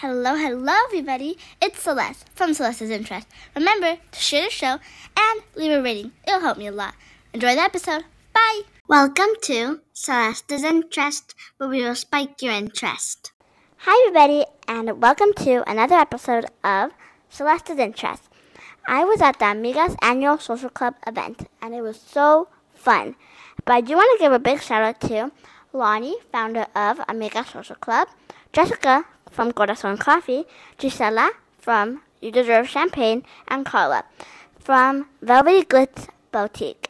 Hello, hello, everybody. It's Celeste from Celeste's Interest. Remember to share the show and leave a rating. It'll help me a lot. Enjoy the episode. Bye. Welcome to Celeste's Interest, where we will spike your interest. Hi, everybody, and welcome to another episode of Celeste's Interest. I was at the Amigas annual social club event, and it was so fun. But I do want to give a big shout out to Loni, founder of Amiga Social Club, Jessica from Corazon Coffee, Gisela from You Deserve Champagne, and Karla from Velvety Glitz Bowtique.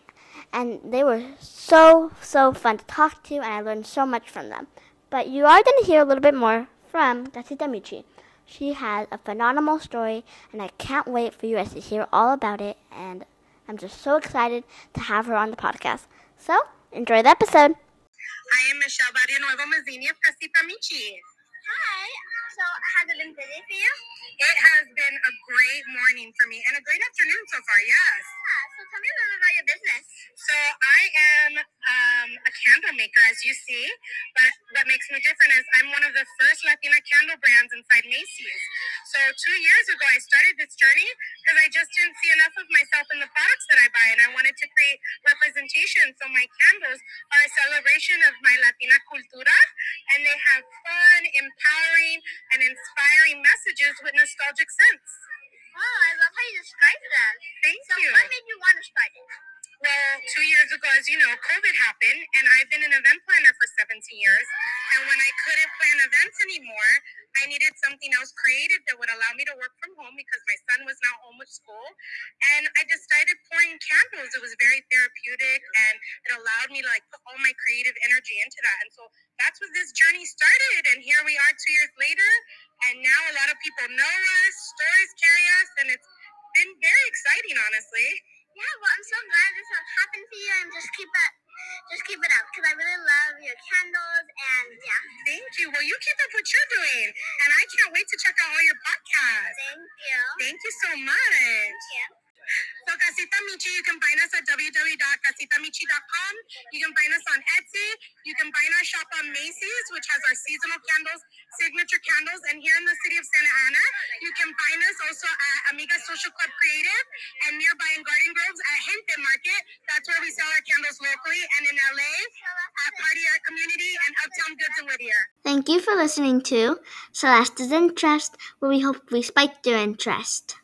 And they were so, so fun to talk to, and I learned so much from them. But you are going to hear a little bit more from Casita Michi. She has a phenomenal story, and I can't wait for you guys to hear all about it. And I'm just so excited to have her on the podcast. So, enjoy the episode. I am Michelle Barrio Nuevo Mazzini of Casita Michi. Hi. So, has it been busy for you? It has been a great morning for me and a great afternoon so far, yes. Yeah. So, tell me a little about your business. So I am uh, um, a candle maker, as you see, but what makes me different is I'm one of the first Latina candle brands inside Macy's. So two years ago, I started this journey because I just didn't see enough of myself in the products that I buy, and I wanted to create representation. So my candles are a celebration of my Latina cultura, and they have fun, empowering, and inspiring messages with nostalgic sense. Wow, I love how you describe them. Two years ago, as you know, COVID happened, and I've been an event planner for 17 years. And when I couldn't plan events anymore, I needed something else creative that would allow me to work from home because my son was now home with school. And I just started pouring candles. It was very therapeutic, and it allowed me to like put all my creative energy into that. And so that's what this journey started. And here we are two years later, and now a lot of people know us, stories carry us, and it's been very exciting, honestly. Yeah, well, I'm so glad this has happened to you, and just keep it, just keep it up, because I really love your candles, and yeah, Thank you. Well, you keep up what you're doing, and I can't wait to check out all your podcasts. thank you. Thank you so much. Thank you. So, Casita Michi, you can find us at www.casitamichi.com. You can find us on Etsy. You can find our shop on Macy's, which has our seasonal candles, signature candles. And here in the city of Santa Ana, you can find us also at Amiga Social Club Creative and nearby in Garden Groves at Gente Market. That's where we sell our candles locally. And in LA at Party Art Community and Uptown Goods in Whittier. Thank you for listening to Celeste's Interest, where we hope we spiked your interest.